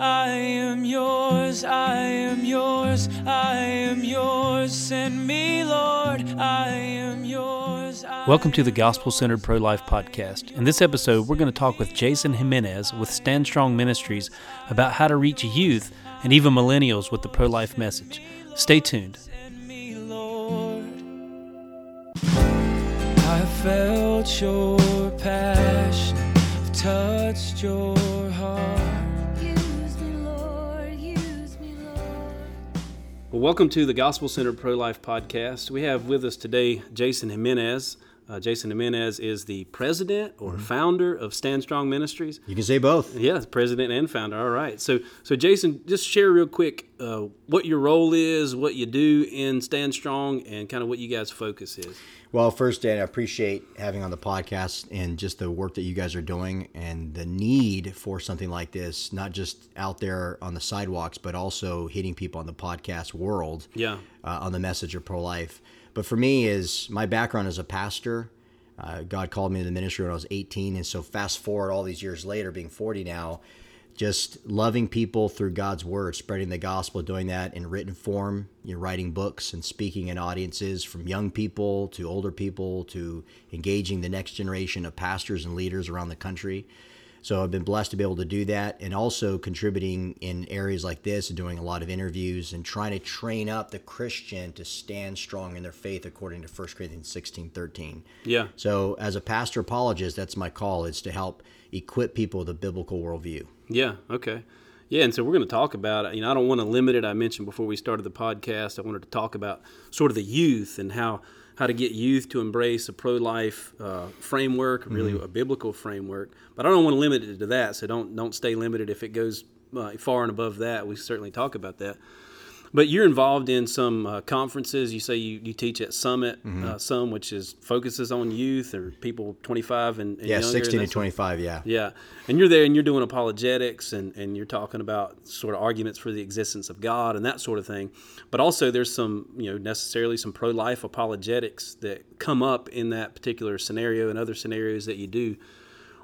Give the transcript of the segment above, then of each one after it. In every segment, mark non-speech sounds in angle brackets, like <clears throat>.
I am yours, I am yours, I am yours. Send me, Lord, I am yours. I Welcome to the Gospel Centered Pro Life Podcast. In this episode, we're going to talk with Jason Jimenez with Stand Strong Ministries about how to reach youth and even millennials with the pro life message. Stay tuned. Send me, Lord. I felt your passion, touched your heart. Well, welcome to the Gospel Centered Pro Life Podcast. We have with us today Jason Jimenez. Uh, Jason Jimenez is the president or founder of Stand Strong Ministries. You can say both. Yeah, president and founder. All right. So, so Jason, just share real quick uh, what your role is, what you do in Stand Strong, and kind of what you guys' focus is. Well, first, Dan, I appreciate having on the podcast and just the work that you guys are doing and the need for something like this, not just out there on the sidewalks, but also hitting people on the podcast world Yeah. uh, on the message of pro life. But for me, is my background as a pastor. Uh, God called me to the ministry when I was 18, and so fast forward all these years later, being 40 now, just loving people through God's word, spreading the gospel, doing that in written form. You're writing books and speaking in audiences from young people to older people to engaging the next generation of pastors and leaders around the country. So I've been blessed to be able to do that and also contributing in areas like this and doing a lot of interviews and trying to train up the Christian to stand strong in their faith according to 1 Corinthians 16, 13. Yeah. So as a pastor apologist, that's my call is to help equip people with a biblical worldview. Yeah. Okay. Yeah, and so we're going to talk about. You know, I don't want to limit it. I mentioned before we started the podcast, I wanted to talk about sort of the youth and how how to get youth to embrace a pro life uh, framework, really a biblical framework. But I don't want to limit it to that. So don't don't stay limited. If it goes uh, far and above that, we certainly talk about that. But you're involved in some uh, conferences. You say you, you teach at Summit, uh, some which is focuses on youth or people 25 and, and Yeah, younger. 16 to 25, yeah. yeah, and you're there and you're doing apologetics and, and you're talking about sort of arguments for the existence of God and that sort of thing. But also there's some, you know, necessarily some pro life apologetics that come up in that particular scenario and other scenarios that you do.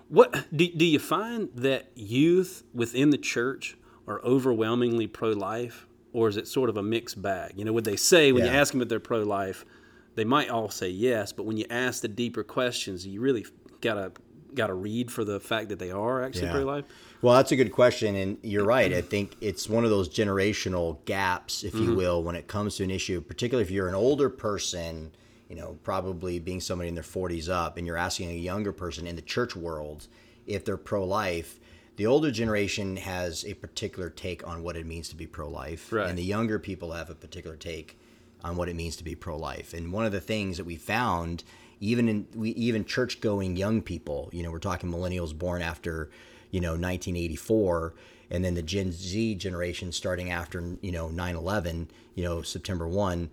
What do, do you find that youth within the church are overwhelmingly pro life or is it sort of a mixed bag? You know, would they say when you ask them if they're pro life, they might all say yes, but when you ask the deeper questions, you really gotta gotta read for the fact that they are actually Yeah. pro life. Well, that's a good question, and you're right. I <clears throat> think it's one of those generational gaps, if you mm-hmm. will, when it comes to an issue, particularly if you're an older person, you know, probably being somebody in their 40s up, and you're asking a younger person in the church world if they're pro life. The older generation has a particular take on what it means to be pro life, Right. and the younger people have a particular take on what it means to be pro life. And one of the things that we found, even in we even church going young people, you know, we're talking millennials born after, you know, 1984, and then the Gen Z generation starting after, you know, 9/11, you know, September 1.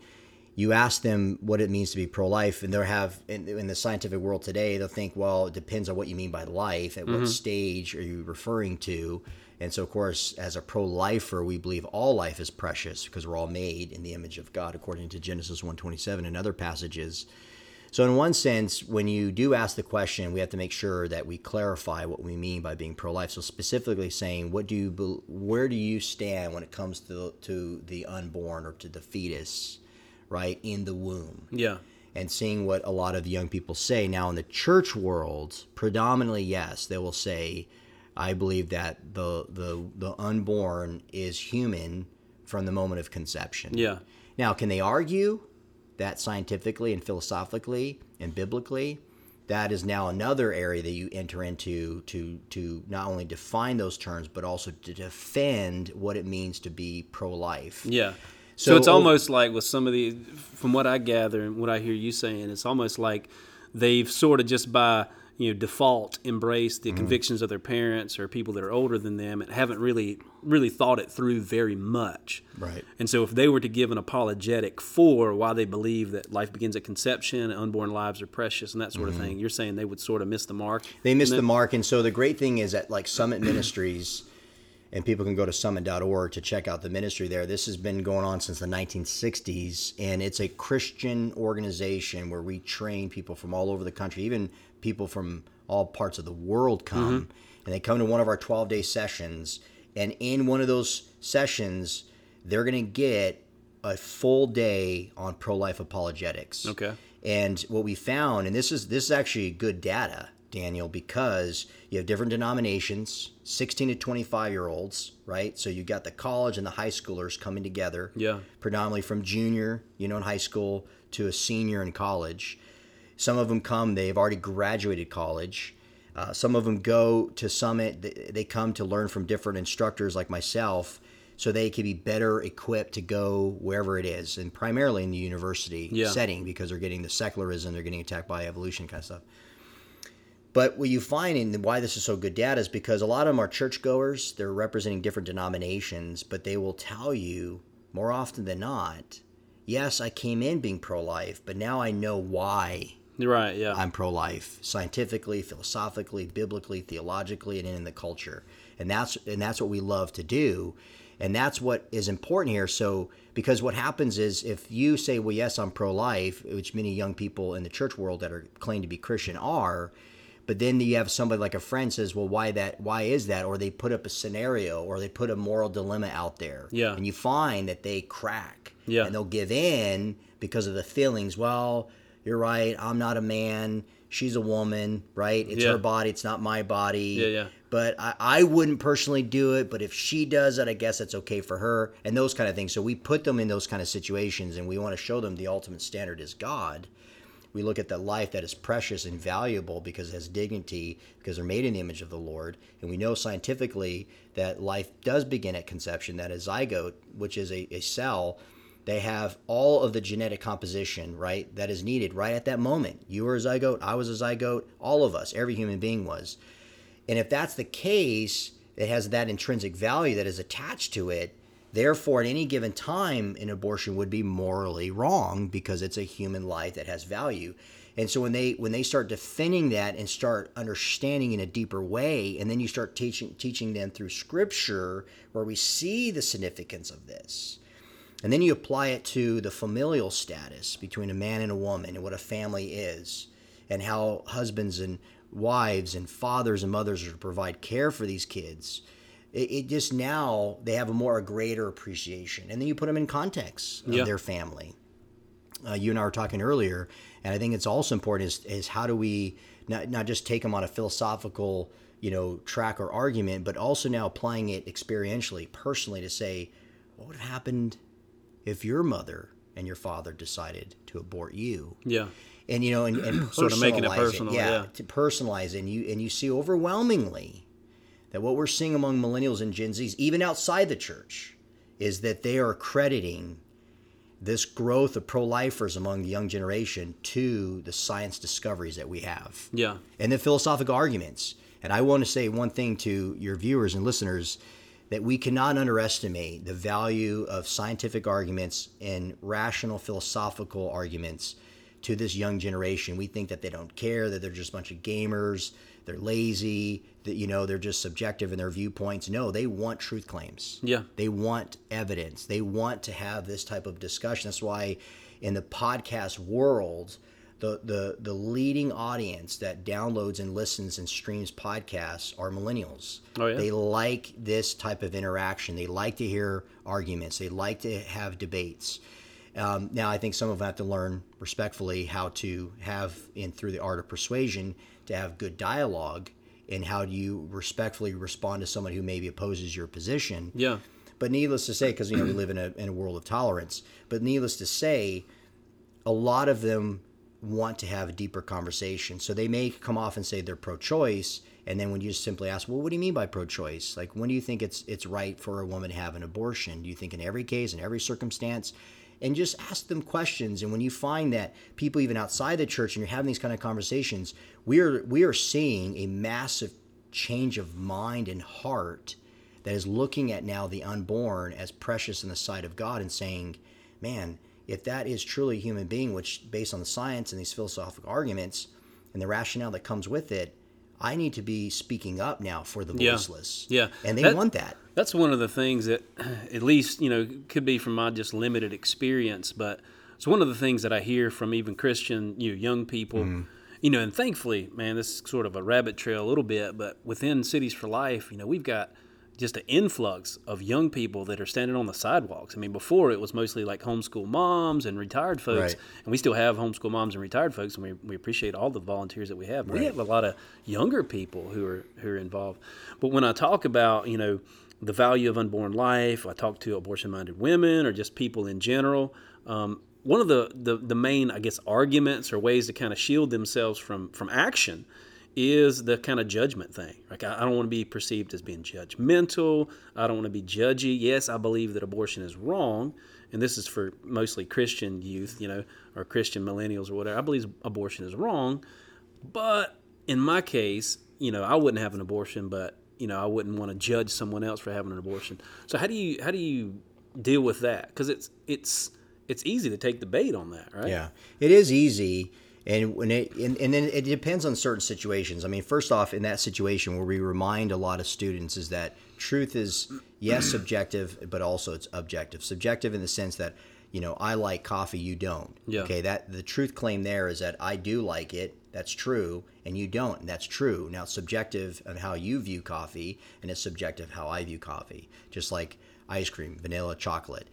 You ask them what it means to be pro-life, and they'll have in, in the scientific world today. They'll think, well, it depends on what you mean by life. At what mm-hmm. stage are you referring to? And so, of course, as a pro lifer, we believe all life is precious because we're all made in the image of God, according to Genesis 1:27 and other passages. So, in one sense, when you do ask the question, we have to make sure that we clarify what we mean by being pro life. So, specifically saying, what do you, where do you stand when it comes to to the unborn or to the fetus, right in the womb? Yeah. and seeing what a lot of young people say. Now, in the church world, predominantly, yes, they will say, "I believe that the the the unborn is human from the moment of conception." Yeah. Now, can they argue that scientifically and philosophically and biblically? That is now another area that you enter into to to not only define those terms but also to defend what it means to be pro-life. Yeah. So, So it's almost like with some of the, from what I gather and what I hear you saying, it's almost like they've sort of just by you know default embraced the Mm-hmm. convictions of their parents or people that are older than them and haven't really really thought it through very much. Right. And so if they were to give an apologetic for why they believe that life begins at conception, unborn lives are precious, and that sort Mm-hmm. of thing, you're saying they would sort of miss the mark. They miss the mark. And so the great thing is that like Summit <clears throat> Ministries, and people can go to summit.org to check out the ministry there. This has been going on since the 1960s, and it's a Christian organization where we train people from all over the country, even people from all parts of the world come, mm-hmm. and they come to one of our 12 day sessions. And in one of those sessions, they're going to get a full day on pro-life apologetics. Okay. And what we found, and this is this is actually good data, Daniel, because you have different denominations, 16 to 25 year olds, right? So you got the college and the high schoolers coming together. Yeah. Predominantly from junior, you know, in high school to a senior in college. Some of them come, they've already graduated college. Uh, some of them go to Summit, they, they come to learn from different instructors like myself so they can be better equipped to go wherever it is, and primarily in the university Yeah. setting because they're getting the secularism, they're getting attacked by evolution kind of stuff. But what you find and why this is so good data is because a lot of them are churchgoers. They're representing different denominations, but they will tell you more often than not, yes, I came in being pro life, but now I know why right. Yeah. I'm pro life scientifically, philosophically, biblically, theologically, and in the culture. And that's and that's what we love to do. And that's what is important here. So because what happens is if you say, Well, yes, I'm pro life, which many young people in the church world that are claim to be Christian are, but then you have somebody like a friend says, "Well, why that? Why is that?" Or they put up a scenario, or they put a moral dilemma out there, Yeah. and you find that they crack, Yeah. and they'll give in because of the feelings. Well, you're right. I'm not a man. She's a woman, right? It's Yeah. her body. It's not my body. Yeah, yeah. But I, I wouldn't personally do it. But if she does it, I guess it's okay for her, and those kind of things. So we put them in those kind of situations, and we want to show them the ultimate standard is God we look at the life that is precious and valuable because it has dignity because they're made in the image of the lord. And we know scientifically that life does begin at conception. That a zygote which is a, a cell. They have all of the genetic composition right that is needed right at that moment. You were a zygote i was a zygote all of us every human being was. And if that's the case it has that intrinsic value that is attached to it Therefore, at any given time, an abortion would be morally wrong because it's a human life that has value. And so when they when they start defending that and start understanding in a deeper way, and then you start teaching teaching them through Scripture, where we see the significance of this, and then you apply it to the familial status between a man and a woman and what a family is, and how husbands and wives and fathers and mothers are to provide care for these kids it, it just now they have a more a greater appreciation and then you put them in context of Yeah. their family uh, you and i were talking earlier and i think it's also important is, is how do we not, not just take them on a philosophical you know track or argument but also now applying it experientially personally to say what would have happened if your mother and your father decided to abort you yeah. and you know and, and <clears throat> Sort of making it personal, yeah. to personalize it and you and you see overwhelmingly that what we're seeing among millennials and Gen Zs, even outside the church, is that they are crediting this growth of pro-lifers among the young generation to the science discoveries that we have Yeah. and the philosophical arguments. And I want to say one thing to your viewers and listeners that we cannot underestimate the value of scientific arguments and rational philosophical arguments to this young generation. We think that they don't care, that they're just a bunch of gamers, they're lazy, that you know, they're just subjective in their viewpoints. No, they want truth claims. Yeah. They want evidence. They want to have this type of discussion. That's why in the podcast world, the, the, the leading audience that downloads and listens and streams podcasts are millennials. Oh, yeah? They like this type of interaction. They like to hear arguments. They like to have debates. Um, now, I think some of them have to learn respectfully how to have, in through the art of persuasion, to have good dialogue and how do you respectfully respond to someone who maybe opposes your position. Yeah. But needless to say, because you know we live in a in a world of tolerance. But needless to say, a lot of them want to have a deeper conversation. So they may come off and say they're pro-choice, and then when you just simply ask, "Well, what do you mean by pro-choice? Like, when do you think it's it's right for a woman to have an abortion? Do you think in every case, in every circumstance?" And just ask them questions. And when you find that people even outside the church, and you're having these kind of conversations, we are we are seeing a massive change of mind and heart that is looking at now the unborn as precious in the sight of God and saying, man, if that is truly a human being, which based on the science and these philosophical arguments and the rationale that comes with it, I need to be speaking up now for the voiceless. Yeah. And they That- want that. That's one of the things that, <clears throat> at least, you know, could be from my just limited experience, but it's one of the things that I hear from even Christian, you know, young people, mm-hmm. you know, and thankfully, man, this is sort of a rabbit trail a little bit, but within Cities for Life, you know, we've got just an influx of young people that are standing on the sidewalks. I mean, before it was mostly like homeschool moms and retired folks, Right. and we still have homeschool moms and retired folks, and we, we appreciate all the volunteers that we have. But We have a lot of younger people who are who are involved. But when I talk about you know the value of unborn life, I talk to abortion-minded women or just people in general. Um, one of the, the the main, I guess, arguments or ways to kind of shield themselves from from action is the kind of judgment thing. Like I, don't want to be perceived as being judgmental. I don't want to be judgy. Yes, I believe that abortion is wrong, and this is for mostly Christian youth, you know, or Christian millennials or whatever. I believe abortion is wrong, but in my case, you know, I wouldn't have an abortion, but you know, I wouldn't want to judge someone else for having an abortion. So how do you how do you deal with that? Because it's it's it's easy to take the bait on that, right? Yeah, it is easy, and when it and, and then it depends on certain situations. I mean, first off, in that situation where we remind a lot of students is that truth is yes <clears throat> subjective, but also it's objective. Subjective in the sense that you know I like coffee, you don't. Yeah. Okay, that the truth claim there is that I do like it. That's true, and you don't. And that's true. Now, it's subjective on how you view coffee, and it's subjective how I view coffee. Just like ice cream, vanilla, chocolate.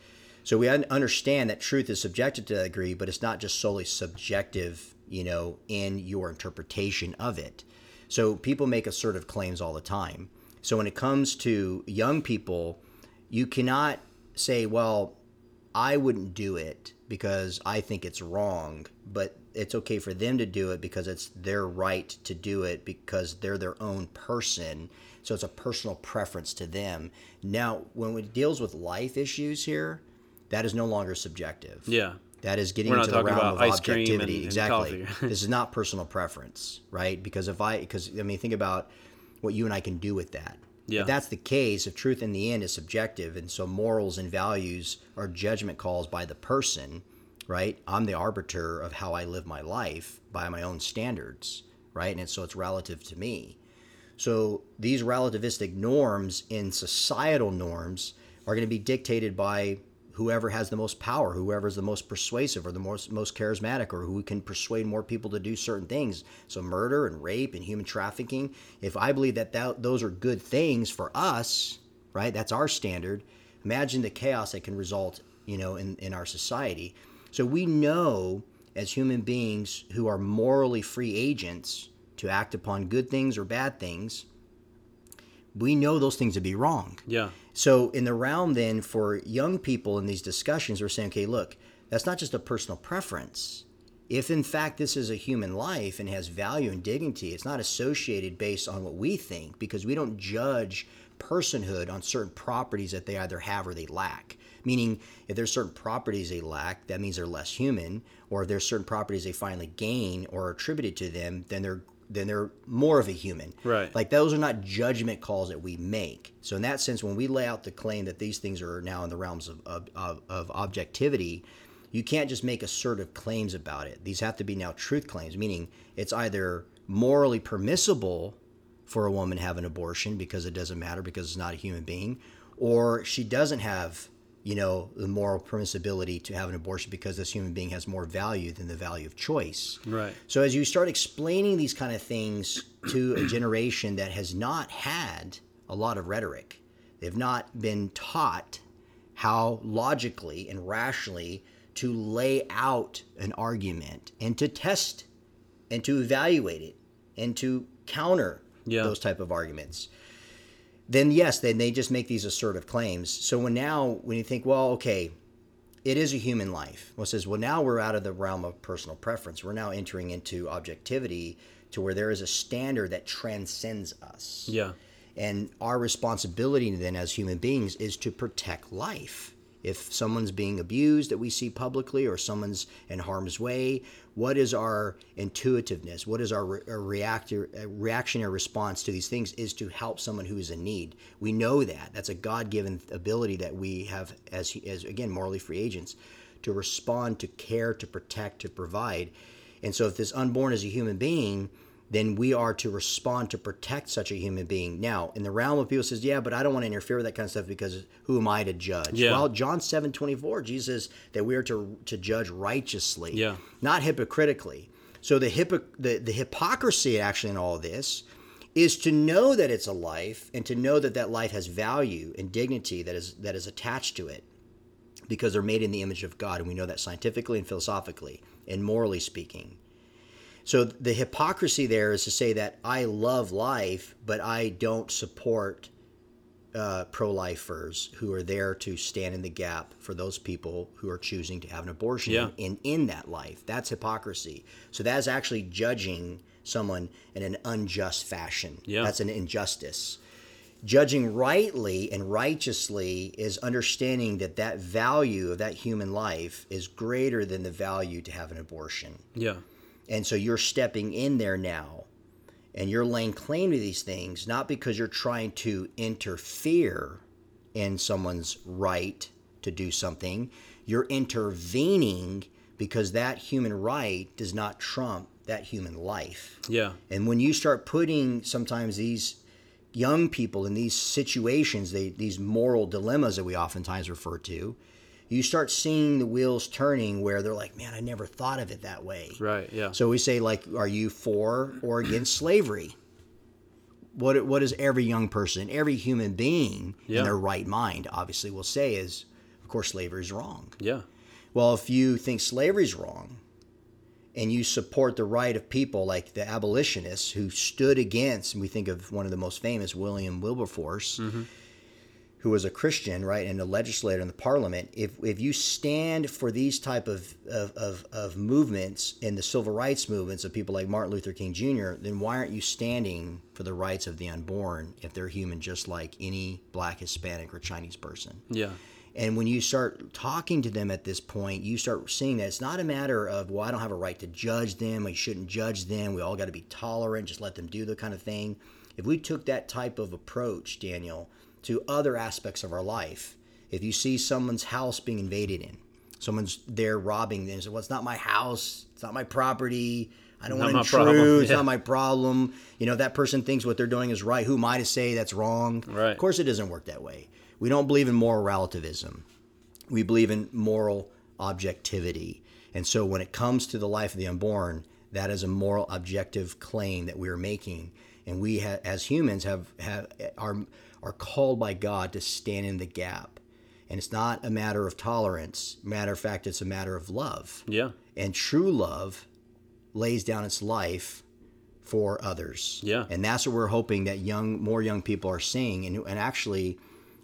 So we understand that truth is subjective to that degree, but it's not just solely subjective, you know, in your interpretation of it. So people make assertive claims all the time. So when it comes to young people, you cannot say, well, I wouldn't do it because I think it's wrong, but it's okay for them to do it because it's their right to do it because they're their own person. So it's a personal preference to them. Now, when it deals with life issues here, that is no longer subjective. Yeah. That is getting into the realm of ice objectivity. and- and exactly. coffee. <laughs> this is not personal preference, right? Because if I, because I mean, think about what you and I can do with that. Yeah. If that's the case, if truth in the end is subjective, and so morals and values are judgment calls by the person, right? I'm the arbiter of how I live my life by my own standards, right? And so it's relative to me. So these relativistic norms in societal norms are going to be dictated by whoever has the most power, whoever is the most persuasive or the most most charismatic, or who can persuade more people to do certain things. So murder and rape and human trafficking. If I believe that, that those are good things for us, right? That's our standard. Imagine the chaos that can result, you know, in, in our society. So we know as human beings who are morally free agents to act upon good things or bad things, we know those things to be wrong. Yeah. So in the realm then for young people in these discussions, we're saying, okay, look, that's not just a personal preference. If in fact this is a human life and has value and dignity, it's not associated based on what we think because we don't judge personhood on certain properties that they either have or they lack. Meaning, if there's certain properties they lack, that means they're less human, or if there's certain properties they finally gain or are attributed to them, then they're then they're more of a human. Right. Like those are not judgment calls that we make. So in that sense, when we lay out the claim that these things are now in the realms of, of, of, objectivity, you can't just make assertive claims about it. These have to be now truth claims, meaning it's either morally permissible for a woman to have an abortion because it doesn't matter because it's not a human being, or she doesn't have, you know, the moral permissibility to have an abortion because this human being has more value than the value of choice. Right. So as you start explaining these kind of things to a <clears throat> generation that has not had a lot of rhetoric, they've not been taught how logically and rationally to lay out an argument and to test and to evaluate it and to counter Yeah. those type of arguments then yes then they just make these assertive claims so when now when you think well okay it is a human life. Well, it says, well, now we're out of the realm of personal preference. We're now entering into objectivity to where there is a standard that transcends us. Yeah. And our responsibility then as human beings is to protect life. If someone's being abused that we see publicly or someone's in harm's way, what is our intuitiveness? What is our re- a reactor, uh, reactionary response to these things is to help someone who is in need. We know that. That's a God-given ability that we have as, as again, morally free agents to respond, to care, to protect, to provide. And so if this unborn is a human being, then we are to respond to protect such a human being. Now, in the realm of people says, yeah, but I don't want to interfere with that kind of stuff because who am I to judge? Yeah. Well, John 7, 24, Jesus says that we are to, to judge righteously, Yeah. not hypocritically. So the, hypo- the, the hypocrisy actually in all this is to know that it's a life and to know that that life has value and dignity that is that is attached to it because they're made in the image of God and we know that scientifically and philosophically and morally speaking. So the hypocrisy there is to say that I love life but I don't support uh, pro-lifers who are there to stand in the gap for those people who are choosing to have an abortion Yeah. in, in that life. That's hypocrisy. So that is actually judging someone in an unjust fashion. Yeah. That's an injustice. Judging rightly and righteously is understanding that that value of that human life is greater than the value to have an abortion. Yeah. And so you're stepping in there now and you're laying claim to these things, not because you're trying to interfere in someone's right to do something. You're intervening because that human right does not trump that human life. Yeah. And when you start putting sometimes these young people in these situations, they, these moral dilemmas that we oftentimes refer to, you start seeing the wheels turning where they're like, man, I never thought of it that way. Right. Yeah. So we say, like, are you for or against slavery? What what does every young person, every human being Yeah. in their right mind, obviously, will say is, of course, slavery is wrong. yeah. Well, if you think slavery is wrong and you support the right of people like the abolitionists who stood against, and we think of one of the most famous, William Wilberforce, mm-hmm. Who was a Christian, right, and a legislator in the parliament, if, if you stand for these type of, of, of, of movements in the civil rights movements of people like Martin Luther King Jr., then why aren't you standing for the rights of the unborn if they're human just like any black, Hispanic, or Chinese person? Yeah. And when you start talking to them at this point, you start seeing that it's not a matter of, well, I don't have a right to judge them. I shouldn't judge them. We all got to be tolerant, just let them do the kind of thing. If we took that type of approach, Daniel, to other aspects of our life, if you see someone's house being invaded in, someone's there robbing them, so, well, it's not my house, it's not my property. I don't Not want to problem, intrude. It's yeah. not my problem. You know, that person thinks what they're doing is right. Who am I to say that's wrong? Right. Of course, it doesn't work that way. We don't believe in moral relativism we believe in moral objectivity. And so when it comes to the life of the unborn, that is a moral objective claim that we are making. And we ha- as humans have, have are are called by God to stand in the gap. And it's not a matter of tolerance. Matter of fact, it's a matter of love. Yeah. And true love lays down its life for others. Yeah. And that's what we're hoping that young more young people are seeing. And and actually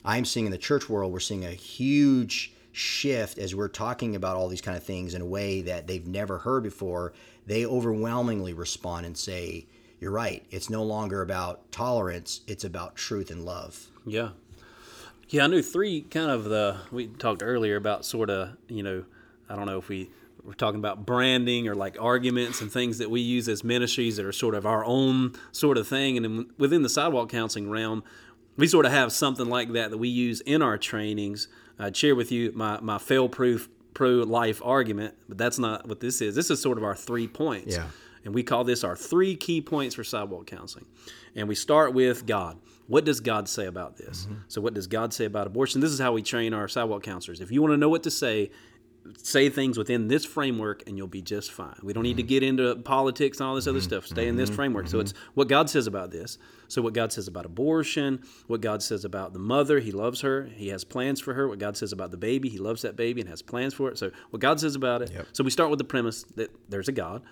I'm seeing in the church world, we're seeing a huge shift as we're talking about all these kind of things in a way that they've never heard before. They overwhelmingly respond and say, You're right. It's no longer about tolerance, it's about truth and love. Yeah. Yeah, I knew three kind of the we talked earlier about sort of, you know, I don't know if we we're talking about branding or like arguments and things that we use as ministries that are sort of our own sort of thing. And then within the sidewalk counseling realm, we sort of have something like that that we use in our trainings. I'd share with you my, my fail proof pro life argument, but that's not what this is. This is sort of our three points. Yeah. And we call this our three key points for sidewalk counseling. And we start with God. What does God say about this? Mm-hmm. So, what does God say about abortion? This is how we train our sidewalk counselors. If you want to know what to say, say things within this framework and you'll be just fine. We don't need to mm-hmm. get into politics and all this other mm-hmm. stuff. Stay in this mm-hmm. framework. So, it's what God says about this. So, what God says about abortion, what God says about the mother, He loves her, He has plans for her. What God says about the baby, He loves that baby and has plans for it. So, what God says about it. So, we start with the premise that there's a God.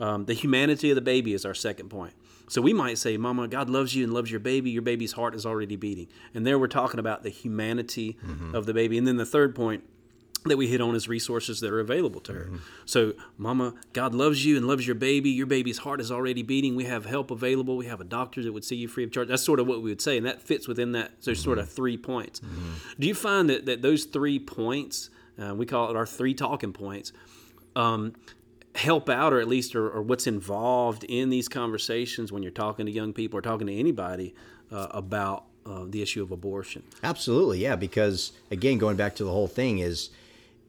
Um, the humanity of the baby is our second point. So we might say, Mama, God loves you and loves your baby. Your baby's heart is already beating. And there we're talking about the humanity of the baby. And then the third point that we hit on as resources that are available to her. So, Mama, God loves you and loves your baby. Your baby's heart is already beating. We have help available. We have a doctor that would see you free of charge. That's sort of what we would say. And that fits within that. There's sort of three points. Do you find that, that those three points, uh, we call it our three talking points, um, help out or at least or, or what's involved in these conversations when you're talking to young people or talking to anybody uh, about uh, the issue of abortion Absolutely, yeah. Because again, going back to the whole thing is,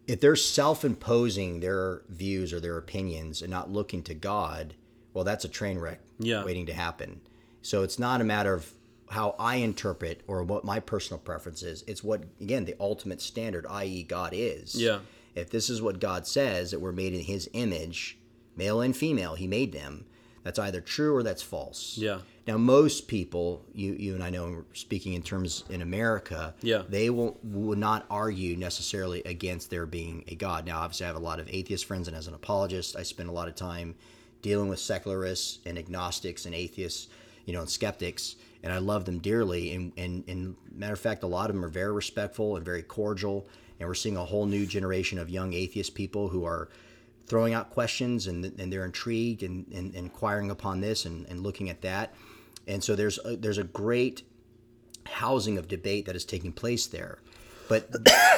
if they're self-imposing their views or their opinions and not looking to God, well, that's a train wreck Yeah. waiting to happen. So it's not a matter of how I interpret or what my personal preference is. It's what again the ultimate standard, i.e., God is. Yeah. If this is what God says that we're made in His image, male and female, He made them. That's either true or that's false. Yeah. Now, most people, you you and I know, speaking in terms in America, Yeah. they will will not argue necessarily against there being a God. Now, obviously, I have a lot of atheist friends, and as an apologist, I spend a lot of time dealing with secularists and agnostics and atheists, you know, and skeptics, and I love them dearly. And and, and matter of fact, a lot of them are very respectful and very cordial. And we're seeing a whole new generation of young atheist people who are throwing out questions and, and they're intrigued and, and, inquiring upon this and, and looking at that. And so there's a, there's a great housing of debate that is taking place there. But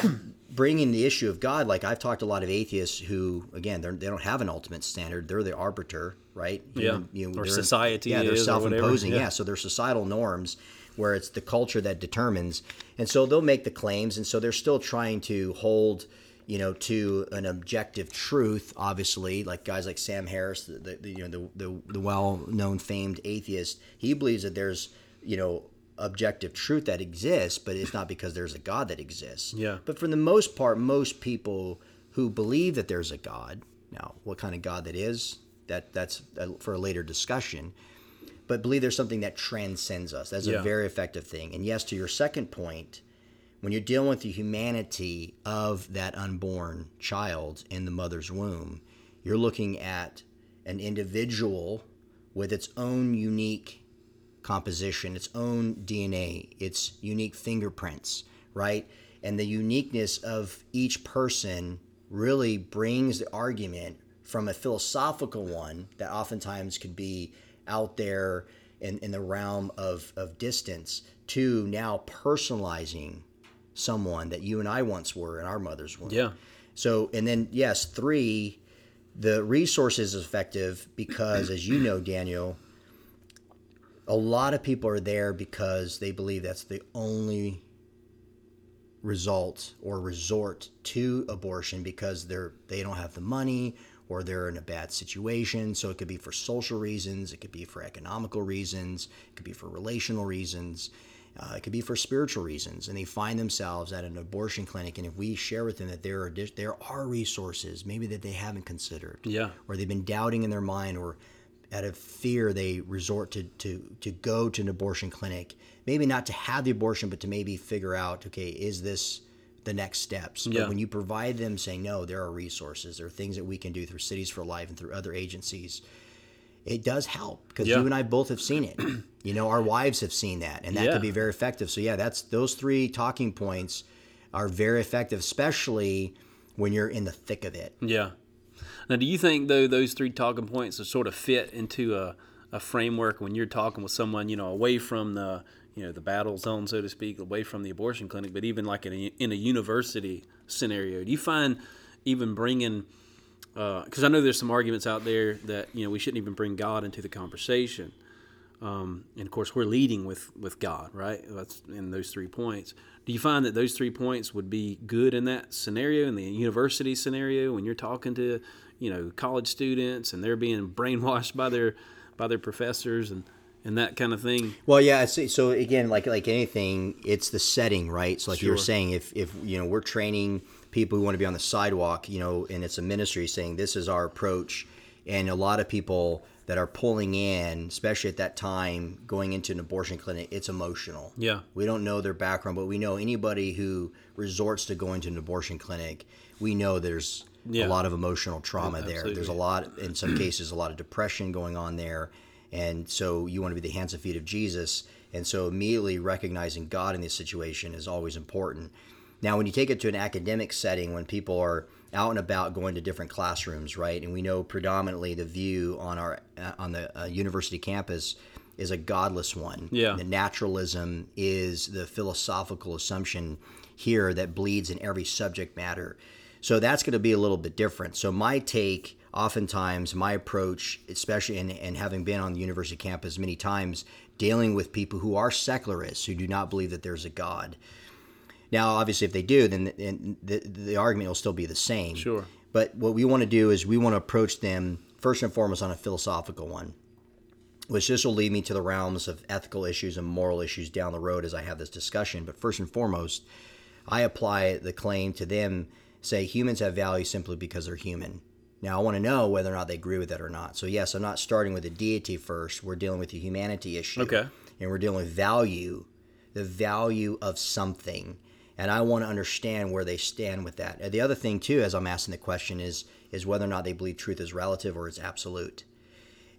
<coughs> bringing the issue of God, like I've talked to a lot of atheists who, again, they're, don't have an ultimate standard. They're the arbiter, right? Yeah. you know, Or they're- society Yeah, they're self-imposing. Yeah. Yeah. So they're societal norms where it's the culture that determines. And so they'll make the claims. And so they're still trying to hold, you know, to an objective truth, obviously, like guys like Sam Harris, the, the, you know, the, the, the well-known famed atheist, he believes that there's, you know, objective truth that exists, but it's not because there's a God that exists. Yeah. But for the most part, most people who believe that there's a God, now what kind of God that is, that that's uh, for a later discussion, but believe there's something that transcends us. That's Yeah. a very effective thing. And yes, to your second point, when you're dealing with the humanity of that unborn child in the mother's womb, you're looking at an individual with its own unique composition, its own DNA, its unique fingerprints, right? And the uniqueness of each person really brings the argument from a philosophical one that oftentimes could be out there in, in the realm of, of distance to now personalizing someone that you and I once were in our mother's womb. Yeah. So, and then, yes, three, the resource is effective because, as you know, Daniel, a lot of people are there because they believe that's the only result or resort to abortion because they're they don't have the money or they're in a bad situation so it could be for social reasons it could be for economical reasons it could be for relational reasons uh, it could be for spiritual reasons and they find themselves at an abortion clinic and if we share with them that there are there are resources maybe that they haven't considered Yeah. or they've been doubting in their mind or out of fear they resort to, to, to go to an abortion clinic maybe not to have the abortion but to maybe figure out okay is this the next steps Yeah. but when you provide them saying no there are resources there are things that we can do through cities for life and through other agencies it does help because Yeah. you and i both have seen it <clears throat> you know our wives have seen that and that Yeah. could be very effective so yeah that's those three talking points are very effective especially when you're in the thick of it Yeah. Now, do you think though those three talking points are sort of fit into a, a framework when you're talking with someone, you know, away from the you know the battle zone, so to speak, away from the abortion clinic, but even like in a, in a university scenario? Do you find even bringing because I know there's some arguments out there that you know we shouldn't even bring God into the conversation. Um, and of course, we're leading with with God, right? That's in those three points. Do you find that those three points would be good in that scenario, in the university scenario, when you're talking to, you know, college students and they're being <laughs> brainwashed by their by their professors and and that kind of thing? Well, yeah. So, so again, like like anything, it's the setting, right? So, like you were saying, if if you know we're training people who want to be on the sidewalk, you know, and it's a ministry saying this is our approach, and a lot of people that are pulling in, especially at that time, going into an abortion clinic, it's emotional. Yeah. We don't know their background, but we know anybody who resorts to going to an abortion clinic, we know there's Yeah. a lot of emotional trauma there. There's a lot, in some cases, a lot of depression going on there. And so you want to be the hands and feet of Jesus. And so immediately recognizing God in this situation is always important. Now, when you take it to an academic setting, when people are out and about going to different classrooms, right? And we know predominantly the view on our uh, on the uh, university campus is a godless one. Yeah. The naturalism is the philosophical assumption here that bleeds in every subject matter. So that's going to be a little bit different. So my take, oftentimes, my approach, especially in, and having been on the university campus many times, dealing with people who are secularists, who do not believe that there's a God. Now, obviously, if they do, then then the, the argument will still be the same. Sure. But what we want to do is we want to approach them first and foremost on a philosophical one, which this will lead me to the realms of ethical issues and moral issues down the road as I have this discussion. But first and foremost, I apply the claim to them say humans have value simply because they're human. Now, I want to know whether or not they agree with that or not. So, yes, I'm not starting with the deity first. We're dealing with the humanity issue. Okay. And we're dealing with value, the value of something. And I want to understand where they stand with that. And the other thing, too, as I'm asking the question, is, is whether or not they believe truth is relative or it's absolute.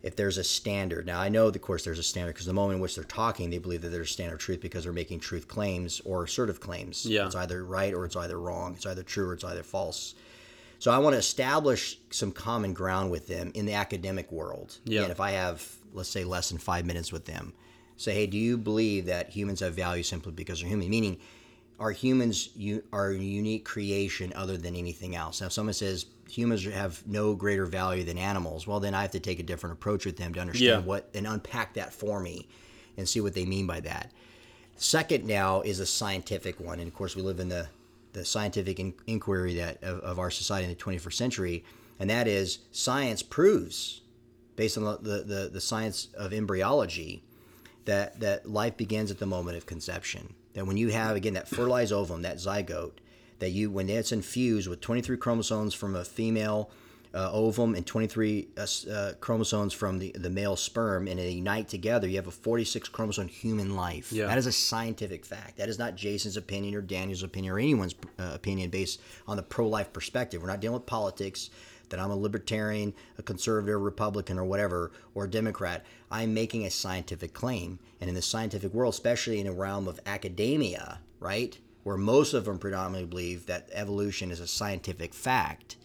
If there's a standard. Now, I know, of course, there's a standard because the moment in which they're talking, they believe that there's a standard of truth because they're making truth claims or assertive claims. Yeah. It's either right or it's either wrong. It's either true or it's either false. So I want to establish some common ground with them in the academic world. Yeah. And if I have, let's say, less than five minutes with them, say, hey, do you believe that humans have value simply because they're human? Meaning, are humans u- are a unique creation other than anything else? Now, if someone says humans have no greater value than animals, well, then I have to take a different approach with them to understand Yeah. what and unpack that for me and see what they mean by that. Second now is a scientific one, and of course we live in the the scientific in, inquiry that of, of our society in the 21st century, and that is science proves, based on the, the, the, the science of embryology, that that life begins at the moment of conception. That when you have again that fertilized ovum, that zygote, that you when it's infused with 23 chromosomes from a female uh, ovum and 23 uh, uh, chromosomes from the, the male sperm, and they unite together, you have a 46 chromosome human life. Yeah. That is a scientific fact. That is not Jason's opinion or Daniel's opinion or anyone's uh, opinion based on the pro-life perspective. We're not dealing with politics. That I'm a libertarian, a conservative, Republican, or whatever, or a Democrat. I'm making a scientific claim, and in the scientific world, especially in the realm of academia, right, where most of them predominantly believe that evolution is a scientific fact.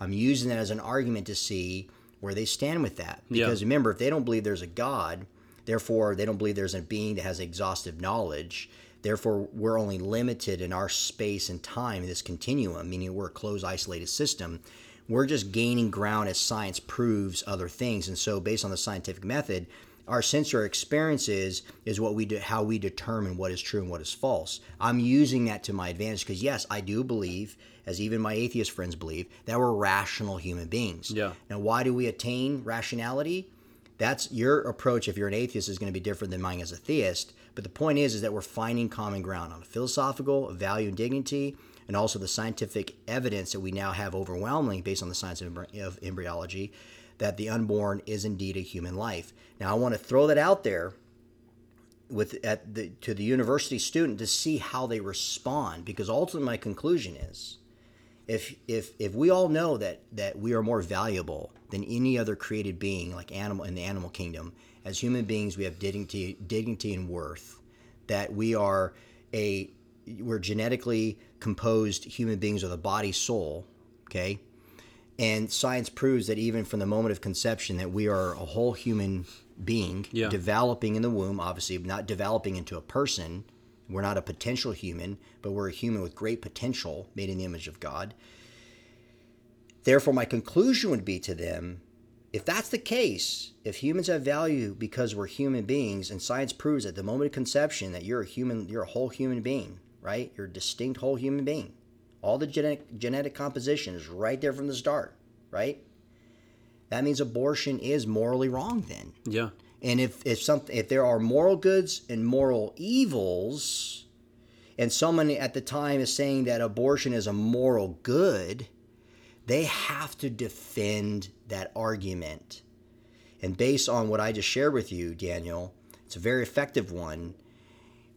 I'm using that as an argument to see where they stand with that. Yeah. Because remember, if they don't believe there's a God, therefore they don't believe there's a being that has exhaustive knowledge. Therefore, we're only limited in our space and time in this continuum, meaning we're a closed, isolated system. We're just gaining ground as science proves other things. And so, based on the scientific method, our sensory experiences is what we do, how we determine what is true and what is false. I'm using that to my advantage because yes, I do believe, as even my atheist friends believe, that we're rational human beings. Yeah. Now, why do we attain rationality? That's your approach. If you're an atheist, is going to be different than mine as a theist. But the point is, is that we're finding common ground on a philosophical, value and dignity, and also the scientific evidence that we now have overwhelmingly based on the science of, of embryology that the unborn is indeed a human life. Now, I want to throw that out there with at the to the university student to see how they respond because ultimately my conclusion is if if if we all know that that we are more valuable than any other created being like animal in the animal kingdom as human beings we have dignity dignity and worth that we are a we're genetically composed human beings with a body soul okay? And science proves that even from the moment of conception that we are a whole human being Yeah. developing in the womb obviously not developing into a person. We're not a potential human but we're a human with great potential made in the image of god. Therefore my conclusion would be to them if that's the case if humans have value because we're human beings and science proves at the moment of conception that you're a human you're a whole human being right you're a distinct whole human being all the genetic genetic composition is right there from the start right that means abortion is morally wrong then Yeah. and if if something if there are moral goods and moral evils, and someone at the time is saying that abortion is a moral good, they have to defend that argument. And based on what I just shared with you, Daniel, it's a very effective one.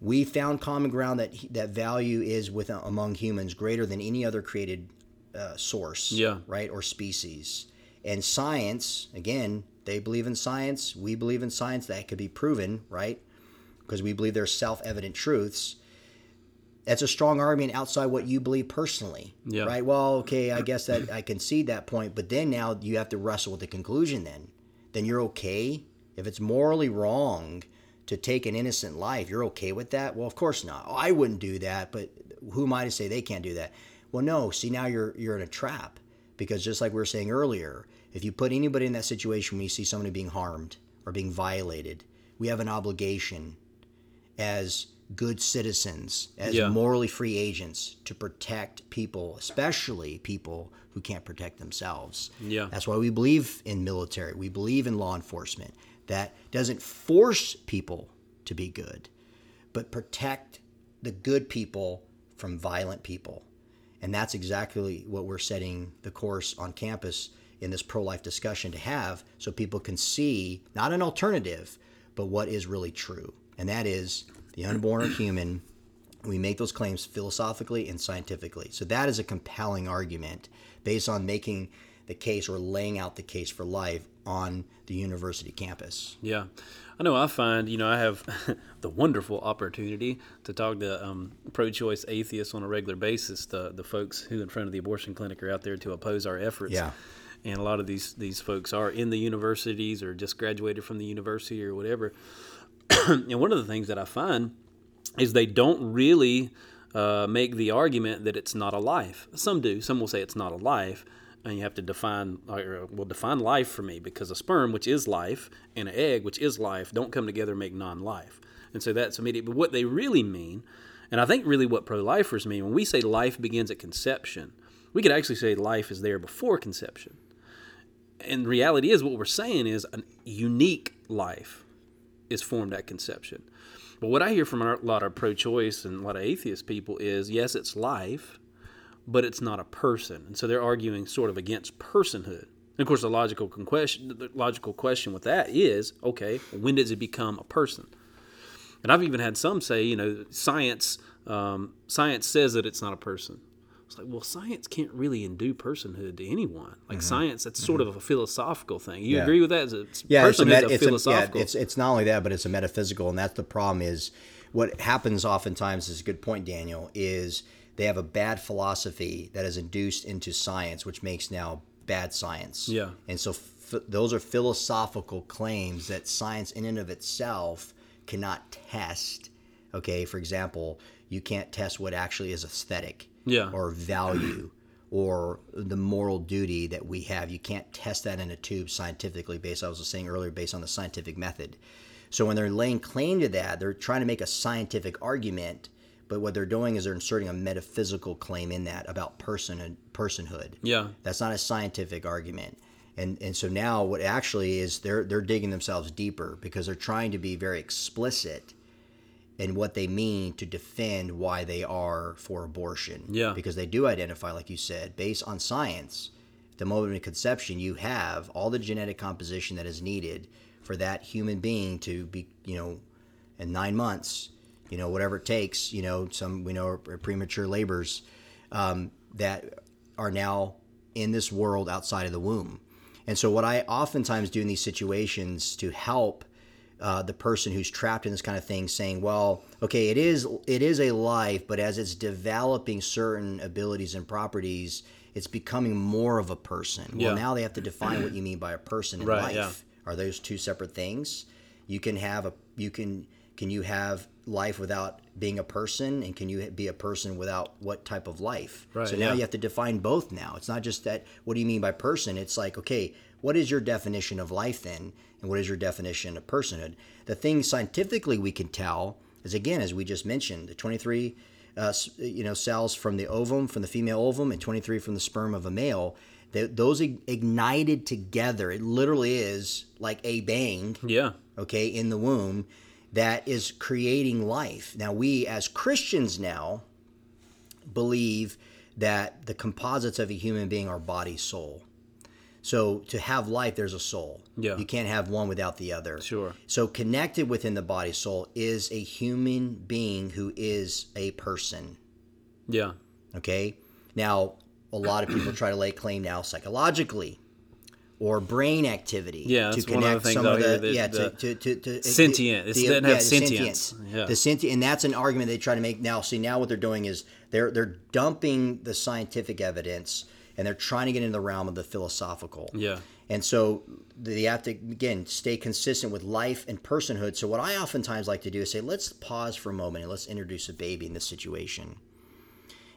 We found common ground that that value is with among humans greater than any other created uh, source, Yeah. right, or species. And science, again, they believe in science. We believe in science. That could be proven, right? Because we believe there's self-evident truths. That's a strong argument outside what you believe personally, Yeah. right? Well, okay, I guess that I concede that point, but then now you have to wrestle with the conclusion. Then, then you're okay if it's morally wrong to take an innocent life. You're okay with that? Well, of course not. Oh, I wouldn't do that, but who am I to say they can't do that? Well, no. See, now you're you're in a trap because just like we were saying earlier, if you put anybody in that situation when you see somebody being harmed or being violated, we have an obligation as good citizens, as Yeah. morally free agents, to protect people, especially people who can't protect themselves. Yeah. That's why we believe in military. We believe in law enforcement that doesn't force people to be good, but protect the good people from violent people. And that's exactly what we're setting the course on campus in this pro life discussion to have so people can see not an alternative, but what is really true. And that is the unborn are <coughs> human. We make those claims philosophically and scientifically. So that is a compelling argument based on making the case or laying out the case for life on the university campus. Yeah. I know I find, you know, I have <laughs> the wonderful opportunity to talk to um, pro choice atheists on a regular basis, the, the folks who in front of the abortion clinic are out there to oppose our efforts. Yeah. And a lot of these, these folks are in the universities or just graduated from the university or whatever. <clears throat> and one of the things that I find is they don't really uh, make the argument that it's not a life. Some do. Some will say it's not a life, and you have to define, or, well, define life for me because a sperm, which is life, and an egg, which is life, don't come together and make non-life. And so that's immediate. But what they really mean, and I think really what pro-lifers mean, when we say life begins at conception, we could actually say life is there before conception. And reality is what we're saying is a unique life is formed at conception. But what I hear from a lot of pro choice and a lot of atheist people is yes, it's life, but it's not a person. And so they're arguing sort of against personhood. And of course, the logical question, the logical question with that is okay, when does it become a person? And I've even had some say, you know, science um, science says that it's not a person. It's like, well, science can't really undo personhood to anyone. Like science, that's sort of a philosophical thing. You Yeah. agree with that? Is it Yeah, it's a, met- a it's, a, yeah, it's it's not only that, but it's a metaphysical, and that's the problem. Is what happens oftentimes is a good point, Daniel. Is they have a bad philosophy that is induced into science, which makes now bad science. Yeah. and so f- those are philosophical claims that science, in and of itself, cannot test. Okay, for example, you can't test what actually is aesthetic Yeah. or value or the moral duty that we have. You can't test that in a tube scientifically based, I was saying earlier, based on the scientific method. So when they're laying claim to that, they're trying to make a scientific argument, but what they're doing is they're inserting a metaphysical claim in that about person personhood. yeah. That's not a scientific argument. And and so now what actually is they're they're digging themselves deeper because they're trying to be very explicit in what they mean to defend why they are for abortion. Yeah. Because they do identify, like you said, based on science, the moment of conception, you have all the genetic composition that is needed for that human being to be, you know, in nine months, you know, whatever it takes, you know, some we know are premature labors um, that are now in this world outside of the womb. And so, what I oftentimes do in these situations to help uh, the person who's trapped in this kind of thing, saying, "Well, okay, it is it is a life, but as it's developing certain abilities and properties, it's becoming more of a person." Yeah. Well, now they have to define what you mean by a person in Right, life. yeah. Are those two separate things? You can have a you can can you have life without being a person, and can you be a person without what type of life? Right, so now yeah. you have to define both. Now it's not just that. What do you mean by person? It's like okay, what is your definition of life then, and what is your definition of personhood? The thing scientifically we can tell is again, as we just mentioned, the twenty three. Uh, you know, cells from the ovum, from the female ovum, and 23 from the sperm of a male. They, those ignited together. It literally is like a bang Yeah. okay, in the womb that is creating life. Now, we as Christians now believe that the composites of a human being are body, soul. So to have life, there's a soul. Yeah. You can't have one without the other. Sure. So connected within the body, soul is a human being who is a person. Yeah. Okay. Now, a lot of people try to lay claim now psychologically or brain activity. Yeah, to the connect some of here the, yeah, the to, to, to, to sentient. It doesn't have sentience. Yeah. The sentient, and that's an argument they try to make now. See, now what they're doing is they're they're dumping the scientific evidence and they're trying to get into the realm of the philosophical. Yeah. And so they have to again stay consistent with life and personhood. So what I oftentimes like to do is say, let's pause for a moment and let's introduce a baby in this situation.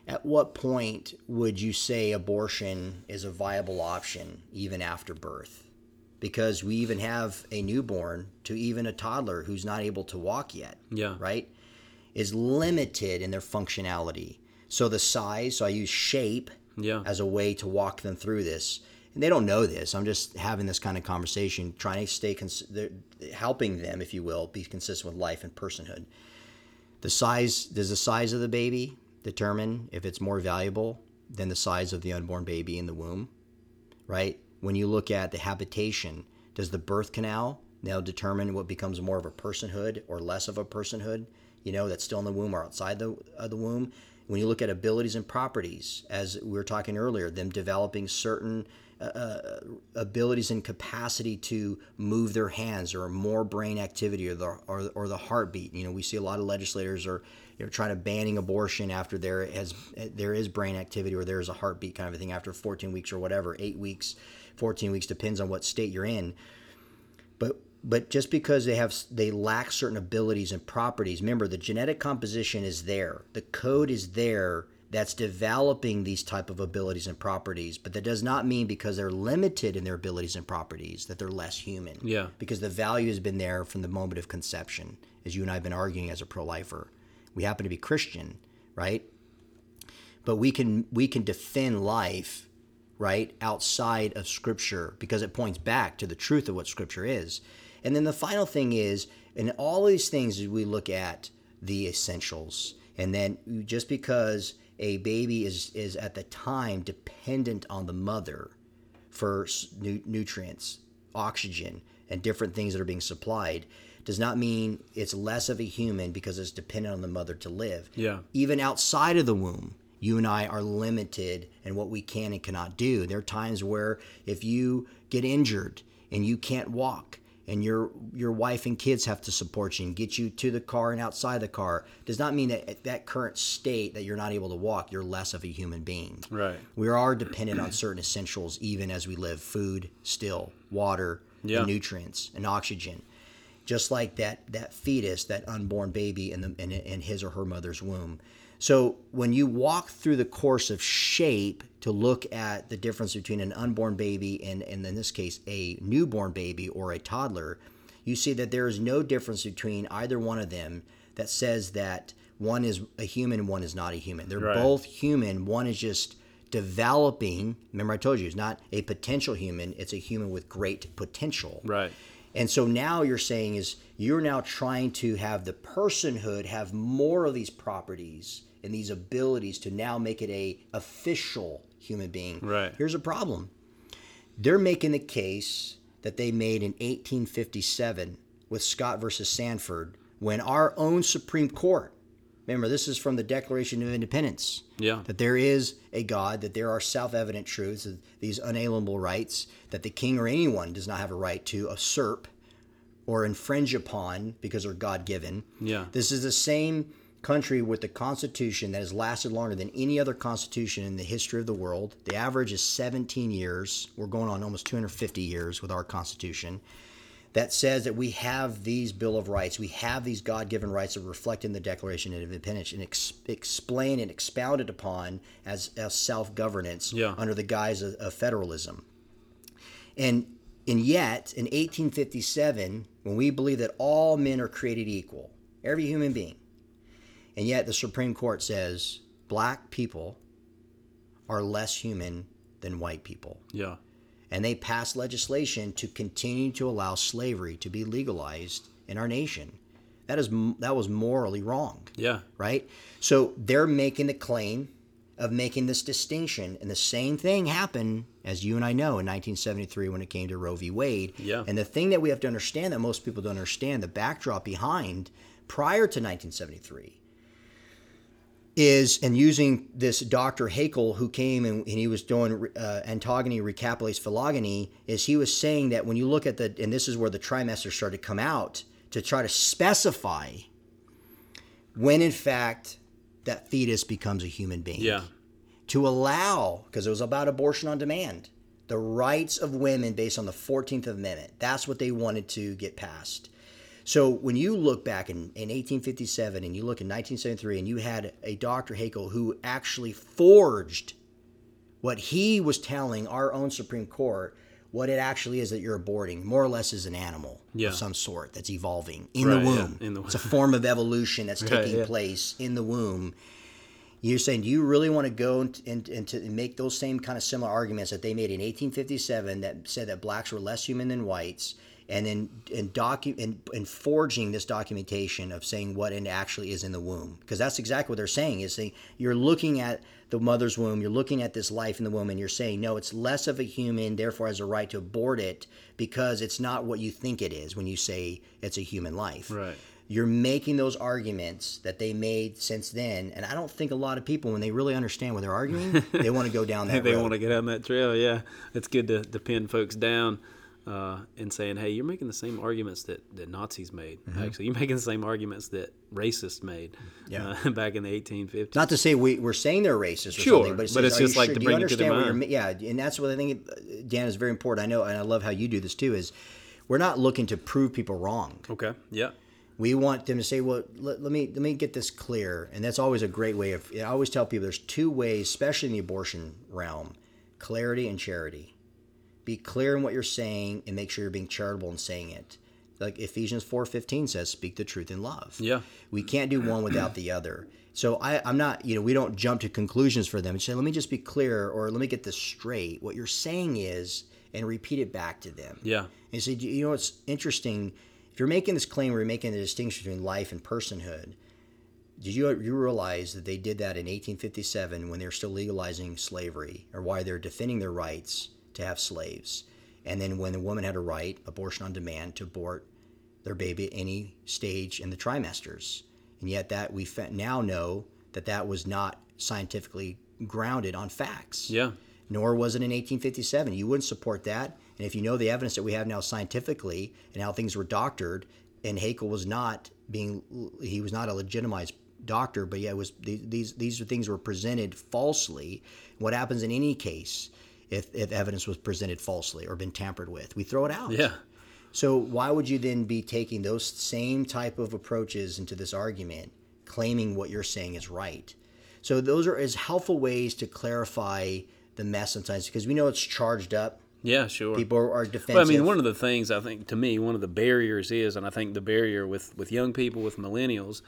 At what point would you say abortion is a viable option even after birth? Because we even have a newborn to even a toddler who's not able to walk yet Yeah. right, is limited in their functionality. So the size, so I use shape Yeah. as a way to walk them through this. And they don't know this. I'm just having this kind of conversation, trying to stay, cons- helping them, if you will, be consistent with life and personhood. The size, does the size of the baby determine if it's more valuable than the size of the unborn baby in the womb? Right? when you look at the habitation, does the birth canal now determine what becomes more of a personhood or less of a personhood? You know, that's still in the womb or outside the, of the womb. When you look at abilities and properties, as we were talking earlier, them developing certain uh, abilities and capacity to move their hands or more brain activity or the or, or the heartbeat. You know, we see a lot of legislators are you know trying to banning abortion after there has there is brain activity or there is a heartbeat kind of a thing after 14 weeks or whatever, eight weeks, 14 weeks depends on what state you're in. But but just because they have they lack certain abilities and properties, remember the genetic composition is there, the code is there that's developing these type of abilities and properties but that does not mean because they're limited in their abilities and properties that they're less human Yeah. because the value has been there from the moment of conception as you and i have been arguing as a pro-lifer we happen to be christian right? But we can we can defend life right outside of scripture because it points back to the truth of what scripture is. And then the final thing is in all these things we look at the essentials. And then just because a baby is is at the time dependent on the mother for nu- nutrients oxygen and different things that are being supplied does not mean it's less of a human because it's dependent on the mother to live Yeah. even outside of the womb, you and I are limited in what we can and cannot do. There are times where if you get injured and you can't walk and your your wife and kids have to support you and get you to the car and outside the car does not mean that at that current state that you're not able to walk you're less of a human being Right. we are dependent on certain essentials even as we live food still water Yeah. and nutrients and oxygen just like that that fetus that unborn baby in the in, in his or her mother's womb. So when you walk through the course of shape to look at the difference between an unborn baby and, and in this case a newborn baby or a toddler you see that there is no difference between either one of them that says that one is a human and one is not a human. They're Right. both human. One is just developing. Remember i told you it's not a potential human. It's a human with great potential. Right. And so now you're saying is you're now trying to have the personhood have more of these properties and these abilities to now make it a official human being. Right. Here's a problem. They're making the case that they made in 1857 with Scott versus Sandford when our own Supreme Court Remember, this is from the Declaration of Independence. Yeah. That there is a God, that there are self evident truths, these unalienable rights, that the king or anyone does not have a right to usurp or infringe upon because they're God given. Yeah. This is the same country with the Constitution that has lasted longer than any other Constitution in the history of the world. The average is 17 years. We're going on almost 250 years with our Constitution. That says that we have these Bill of Rights, we have these God given rights that reflect in the Declaration of Independence and ex- explained and expounded upon as, as self governance Yeah. under the guise of, of federalism. And and yet, in 1857, when we believe that all men are created equal, every human being, and yet the Supreme Court says black people are less human than white people. Yeah. And they passed legislation to continue to allow slavery to be legalized in our nation. That is that was morally wrong Yeah. right? So they're making the claim of making this distinction, and the same thing happened, as you and I know, in 1973 when it came to Roe v. Wade. Yeah. And the thing that we have to understand that most people don't understand, the backdrop behind prior to 1973 is and using this Dr. Haeckel who came and, and he was doing uh, ontogeny, recapitulates, phylogeny, is he was saying that when you look at the, and this is where the trimester started to come out to try to specify when in fact that fetus becomes a human being. Yeah. To allow, because it was about abortion on demand, the rights of women based on the 14th Amendment. That's what they wanted to get passed. So when you look back in, in 1857 and you look in 1973 and you had a Dr. Haeckel who actually forged what he was telling our own Supreme Court, what it actually is that you're aborting, more or less is an animal Yeah. of some sort that's evolving in Right, the yeah, womb. in the it's a form of evolution that's <laughs> Right, taking yeah. place in the womb. You're saying, do you really want to go and, and, and to make those same kind of similar arguments that they made in 1857 that said that blacks were less human than whites, and then and docu and, and forging this documentation of saying what it actually is in the womb because that's exactly what they're saying is saying you're looking at the mother's womb you're looking at this life in the womb and you're saying no it's less of a human therefore has a right to abort it because it's not what you think it is when you say it's a human life Right. you're making those arguments that they made since then and i don't think a lot of people when they really understand what they're arguing <laughs> they want to go down that they road want to get on that trail. Yeah, it's good to, to pin folks down uh, and saying, "Hey, you're making the same arguments that, that Nazis made. Actually, you're making the same arguments that racists made Mm-hmm. Yeah. uh, <laughs> back in the 1850s." not to say we, we're saying they're racist or Sure, something, but it's, but it's just like sure- to bring it to their understand what you're mind. yeah, and that's what I think, uh, Dan, is very important. I know, and I love how you do this too. Is we're not looking to prove people wrong. okay. Yeah. We want them to say, "Well, let, let me let me get this clear," and that's always a great way of. I always tell people there's two ways, especially in the abortion realm: clarity and charity. Be clear in what you're saying and make sure you're being charitable in saying it. Like Ephesians four fifteen says, "Speak the truth in love." Yeah. we can't do one without the other. So I, I'm not, you know, we don't jump to conclusions for them and say, "Let me just be clear," or "Let me get this straight." What you're saying is, and repeat it back to them. Yeah. And say, you know, what's interesting. If you're making this claim, where you're making the distinction between life and personhood. Did you you realize that they did that in 1857 when they were still legalizing slavery, or why they're defending their rights to have slaves? And then when the woman had a right, abortion on demand, to abort their baby at any stage in the trimesters, and yet that we now know that that was not scientifically grounded on facts Yeah. nor was it in 1857. You wouldn't support that. And if you know the evidence that we have now scientifically and how things were doctored, and Haeckel was not being, he was not a legitimized doctor, but yeah, it was these these things were presented falsely. What happens in any case if, if evidence was presented falsely or been tampered with? We throw it out. Yeah. So why would you then be taking those same type of approaches into this argument, claiming what you're saying is right? So those are as helpful ways to clarify the mess sometimes because we know it's charged up. Yeah. Sure. People are, defensive. Well, I mean, one of the things I think to me, one of the barriers is, and I think the barrier with with young people, with millennials,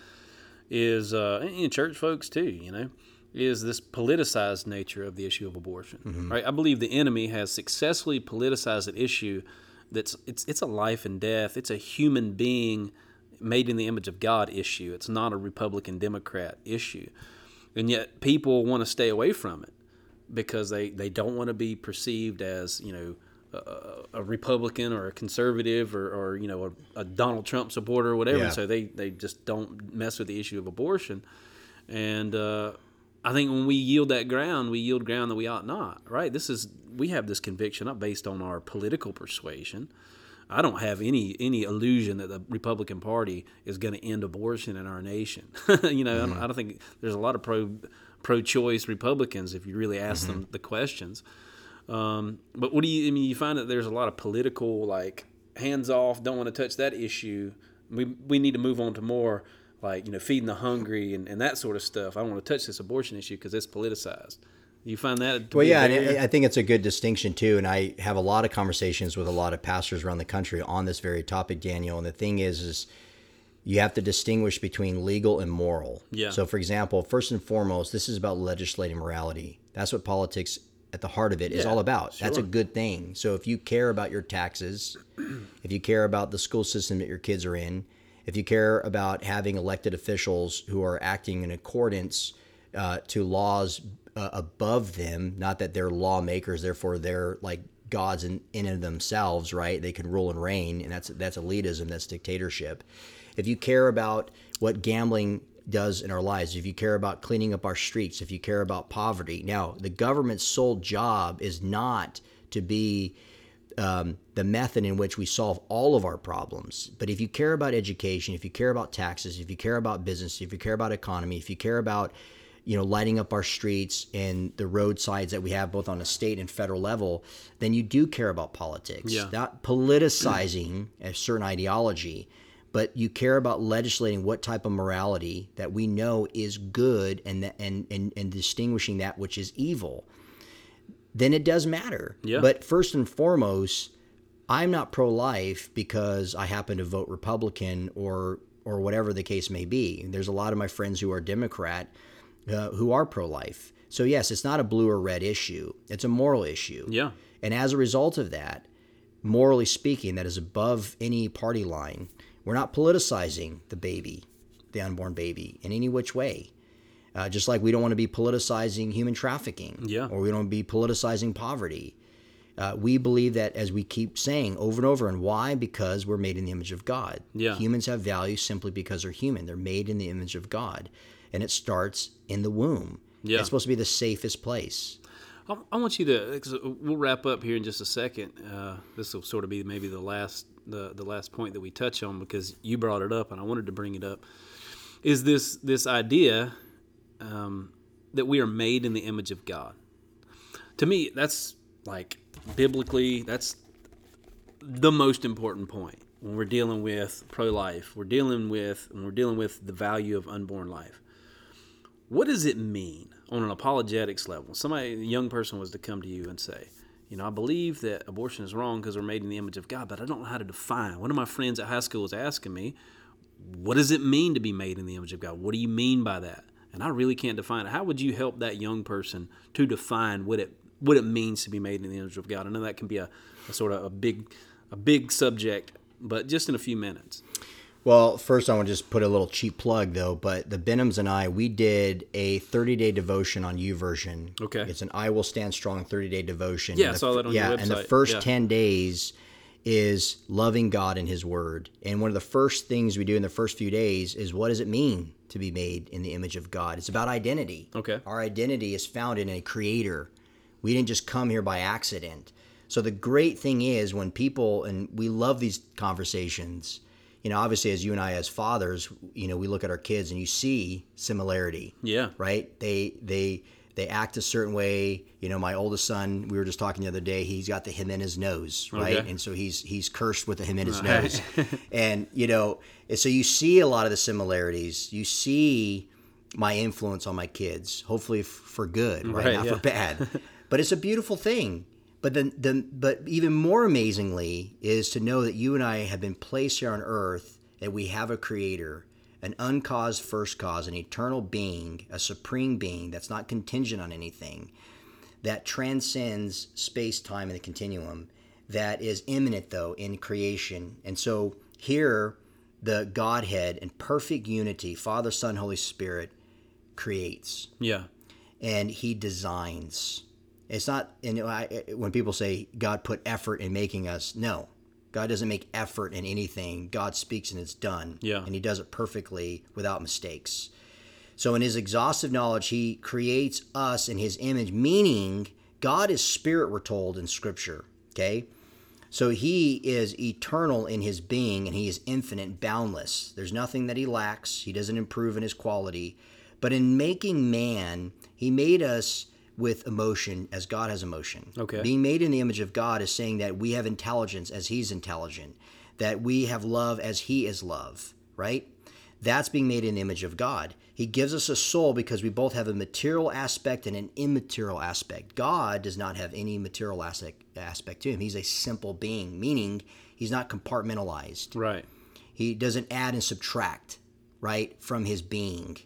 is uh, and church folks too. You know, is this politicized nature of the issue of abortion. Mm-hmm. Right? I believe the enemy has successfully politicized an issue that's it's it's a life and death. It's a human being made in the image of God issue. It's not a Republican Democrat issue, and yet people want to stay away from it because they, they don't want to be perceived as you know a, a Republican or a conservative or, or you know a, a Donald Trump supporter or whatever. Yeah. So they, they just don't mess with the issue of abortion. And uh, I think when we yield that ground, we yield ground that we ought not. Right? This is we have this conviction not based on our political persuasion. I don't have any any illusion that the Republican Party is going to end abortion in our nation. <laughs> you know, I, don't, I don't think there's a lot of pro pro-choice Republicans if you really ask them the questions. Um, but what do you? I mean, you find that there's a lot of political like hands off, don't want to touch that issue. We we need to move on to more like you know feeding the hungry and, and that sort of stuff. I don't want to touch this abortion issue because it's politicized. You find that? Well, yeah, and I think it's a good distinction too. And I have a lot of conversations with a lot of pastors around the country on this very topic, Daniel. And the thing is, is you have to distinguish between legal and moral. Yeah. So, for example, first and foremost, this is about legislating morality. That's what politics, at the heart of it, is Yeah, all about. That's a good thing. So, if you care about your taxes, <clears throat> if you care about the school system that your kids are in, if you care about having elected officials who are acting in accordance uh, to laws uh, above them, not that they're lawmakers, therefore they're like gods in, in and of themselves, right? They can rule and reign, and that's that's elitism, that's dictatorship. If you care about what gambling does in our lives, if you care about cleaning up our streets, if you care about poverty, now the government's sole job is not to be um, the method in which we solve all of our problems. But if you care about education, if you care about taxes, if you care about business, if you care about economy, if you care about you know lighting up our streets and the roadsides that we have both on a state and federal level, then you do care about politics. Yeah. Not politicizing a certain ideology, but you care about legislating what type of morality that we know is good and and, and and distinguishing that which is evil then it does matter. Yeah. But first and foremost, I'm not pro-life because I happen to vote Republican or or whatever the case may be. There's a lot of my friends who are Democrat uh, who are pro-life. So yes, it's not a blue or red issue. It's a moral issue. yeah, And as a result of that, morally speaking, that is above any party line. We're not politicizing the baby, the unborn baby, in any which way. Uh, just like we don't want to be politicizing human trafficking, Yeah. or we don't be politicizing poverty. Uh, we believe that as we keep saying over and over, and why? Because we're made in the image of God. Yeah. Humans have value simply because they're human. They're made in the image of God, and it starts in the womb. Yeah. It's supposed to be the safest place. I, I want you to. We'll wrap up here in just a second. Uh, this will sort of be maybe the last the the last point that we touch on because you brought it up and I wanted to bring it up. Is this this idea um, that we are made in the image of God? To me, that's like biblically that's the most important point when we're dealing with pro-life. We're dealing with when we're dealing with the value of unborn life what does it mean on an apologetics level? Somebody, a young person, was to come to you and say, you know, I believe that abortion is wrong because we're made in the image of God, but I don't know how to define. One of my friends at high school was asking me, what does it mean to be made in the image of God? What do you mean by that? And I really can't define it. How would you help that young person to define what it what it means to be made in the image of God? I know that can be a, a sort of a big a big subject, but just in a few minutes. Well, first, I want to just put a little cheap plug though. But the Benhams and I, we did a 30 day devotion on YouVersion. Okay. It's an I Will Stand Strong 30 day devotion. Yeah, I saw that on your yeah, and the first Yeah. 10 days is loving God and His Word. And one of the first things we do in the first few days is what does it mean to be made in the image of God? It's about identity. Okay. Our identity is found in a creator. We didn't just come here by accident. So the great thing is when people and we love these conversations, you know, obviously as you and I as fathers, you know, we look at our kids and you see similarity Yeah. right? They they they act a certain way. You know, my oldest son, we were just talking the other day. He's got the him in his nose, right? Okay. And so he's he's cursed with the him in his Right. nose. <laughs> and you know, and so you see a lot of the similarities. You see my influence on my kids, hopefully f- for good, right? Right, Not yeah. for bad. <laughs> but it's a beautiful thing. But then, the, but even more amazingly is to know that you and I have been placed here on earth, and we have a creator, an uncaused first cause, an eternal being, a supreme being that's not contingent on anything, that transcends space, time, and the continuum, that is immanent, though, in creation. And so here, the Godhead in perfect unity, Father, Son, Holy Spirit, creates Yeah. and he designs. It's not, and I, when people say God put effort in making us, no, God doesn't make effort in anything. God speaks and it's done. Yeah. And he does it perfectly without mistakes. So, in his exhaustive knowledge, he creates us in his image, meaning God is spirit, we're told in scripture. Okay. So he is eternal in his being and he is infinite, boundless. There's nothing that he lacks. He doesn't improve in his quality. But in making man, he made us with emotion as God has emotion. Okay. Being made in the image of God is saying that we have intelligence as he's intelligent, that we have love as he is love, right? That's being made in the image of God. He gives us a soul because we both have a material aspect and an immaterial aspect. God does not have any material aspect, aspect to him. He's a simple being, meaning he's not compartmentalized. Right. He doesn't add and subtract, right, from his being.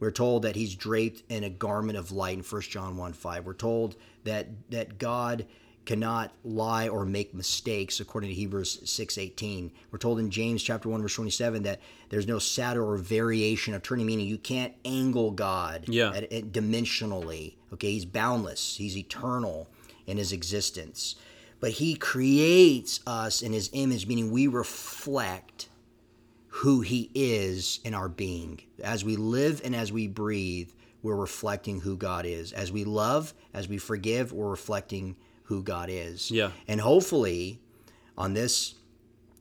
We're told that he's draped in a garment of light in 1 John 1 5. We're told that that God cannot lie or make mistakes according to Hebrews 6:18. We're told in James chapter 1 verse 27 that there's no shadow or variation of turning meaning you can't angle God Yeah. at, at dimensionally. Okay, he's boundless. He's eternal in his existence. But he creates us in his image meaning we reflect who he is in our being. As we live and as we breathe, we're reflecting who God is. As we love, as we forgive, we're reflecting who God is. Yeah. And hopefully, on this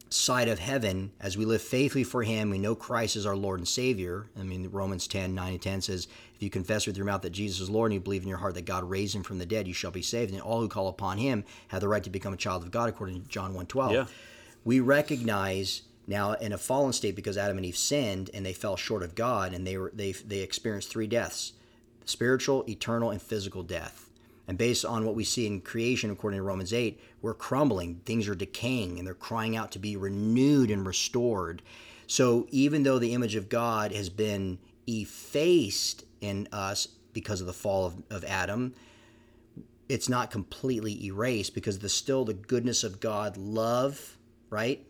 side of heaven, as we live faithfully for him, we know Christ is our Lord and Savior. I mean, Romans 10, 9 and 10 says, If you confess with your mouth that Jesus is Lord and you believe in your heart that God raised him from the dead, you shall be saved. And all who call upon him have the right to become a child of God, according to John 1 12 Yeah. we recognize now in a fallen state because Adam and Eve sinned and they fell short of God and they were they they experienced three deaths spiritual eternal and physical death. And based on what we see in creation according to Romans 8 we're crumbling. Things are decaying and they're crying out to be renewed and restored. So even though the image of God has been effaced in us because of the fall of, of Adam it's not completely erased because there's still the goodness of God, love, right?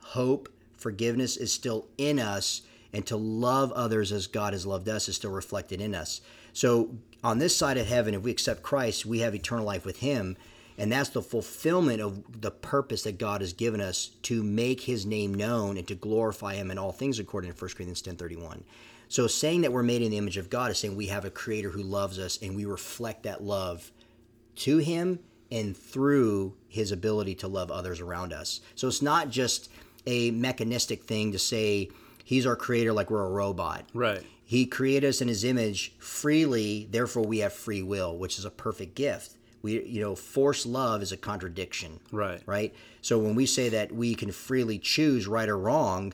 Hope, forgiveness is still in us, and to love others as God has loved us is still reflected in us. So on this side of heaven, if we accept Christ, we have eternal life with Him. And that's the fulfillment of the purpose that God has given us to make his name known and to glorify him in all things according to 1 Corinthians 10:31. So saying that we're made in the image of God is saying we have a creator who loves us and we reflect that love to him and through his ability to love others around us. So it's not just a mechanistic thing to say he's our creator like we're a robot. Right. He created us in his image freely, therefore we have free will, which is a perfect gift. We you know, forced love is a contradiction. Right. Right? So when we say that we can freely choose right or wrong,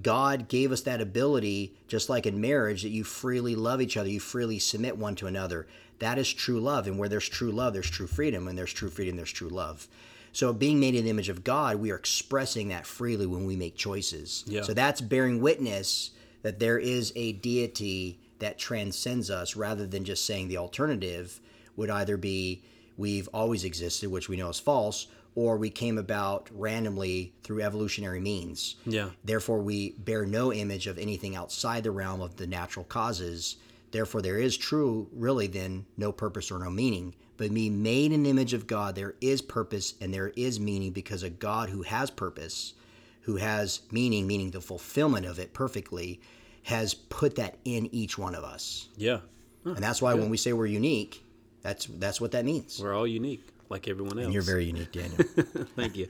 God gave us that ability, just like in marriage, that you freely love each other, you freely submit one to another. That is true love. And where there's true love, there's true freedom. And there's true freedom, there's true love. So being made in the image of God, we are expressing that freely when we make choices. Yeah. So that's bearing witness that there is a deity that transcends us rather than just saying the alternative would either be we've always existed, which we know is false, or we came about randomly through evolutionary means. Yeah. Therefore, we bear no image of anything outside the realm of the natural causes. Therefore, there is true, really, then no purpose or no meaning. But me made in image of God, there is purpose and there is meaning because a God who has purpose, who has meaning, meaning the fulfillment of it perfectly, has put that in each one of us. Yeah. And that's why when we say we're unique, that's that's what that means. We're all unique, like everyone else. And you're very unique, Daniel. <laughs> Thank you.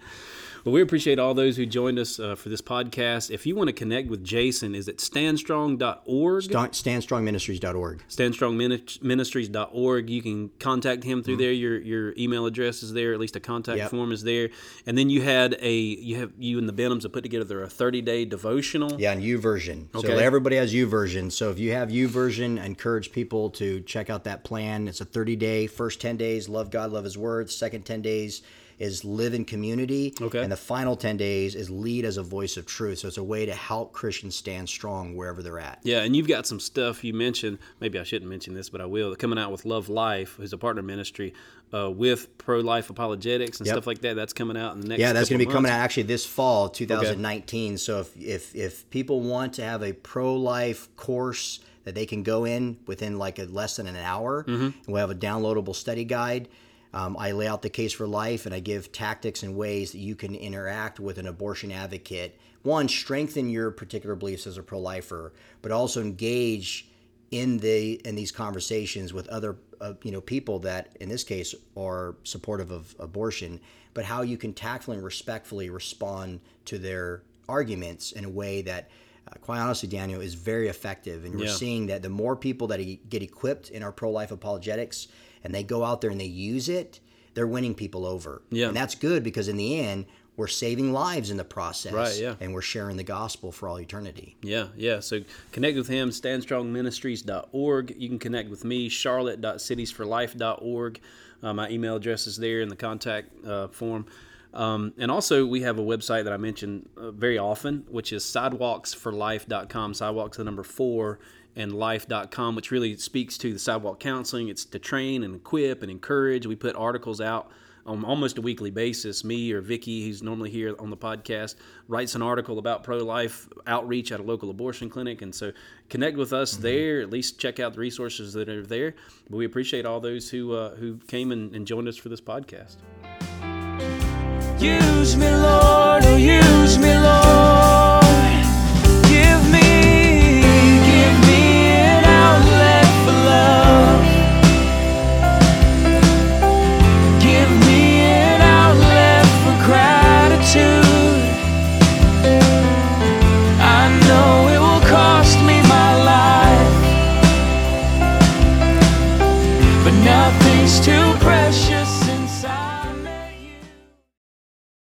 Well, we appreciate all those who joined us uh, for this podcast. If you want to connect with Jason, is it standstrong.org? Stand- StandStrongMinistries.org. standstrongministries.org. You can contact him through there. Your your email address is there. At least a contact Yep. form is there. And then you had a you have you and the Benhams have put together a 30 day devotional. Yeah, and YouVersion. Okay. So everybody has YouVersion. So if you have YouVersion, I encourage people to check out that plan. It's a 30 day, first 10 days, love God, love His Word. Second 10 days is live in community. Okay. And the final 10 days is lead as a voice of truth. So it's a way to help Christians stand strong wherever they're at. Yeah, and you've got some stuff you mentioned. Maybe I shouldn't mention this, but I will. Coming out with Love Life, who's a partner ministry uh, with pro life apologetics and Yep. stuff like that. That's coming out in the next. Yeah, that's going to be of coming out actually this fall, 2019. So if, if if people want to have a pro life course that they can go in within like a less than an hour, Mm-hmm. and we'll have a downloadable study guide. Um, I lay out the case for life, and I give tactics and ways that you can interact with an abortion advocate. One, strengthen your particular beliefs as a pro lifer, but also engage in the in these conversations with other uh, you know people that in this case are supportive of abortion but how you can tactfully and respectfully respond to their arguments in a way that uh, quite honestly daniel is very effective and we're Yeah. seeing that the more people that get equipped in our pro-life apologetics and they go out there and they use it they're winning people over Yeah. and that's good because in the end we're saving lives in the process Right, yeah. and we're sharing the gospel for all eternity Yeah, yeah. So connect with him, standstrongministries.org. You can connect with me, charlotte.citiesforlife.org. Uh, my email address is there in the contact uh, form. Um, and also, we have a website that I mention uh, very often, which is sidewalksforlife.com. Sidewalks, the number four, and life.com, which really speaks to the sidewalk counseling. It's to train and equip and encourage. We put articles out on almost a weekly basis. Me or Vicky, who's normally here on the podcast, writes an article about pro-life outreach at a local abortion clinic, and so connect with us there. At least check out the resources that are there. But we appreciate all those who uh, who came and, and joined us for this podcast. Use me, Lord, oh, use me, Lord.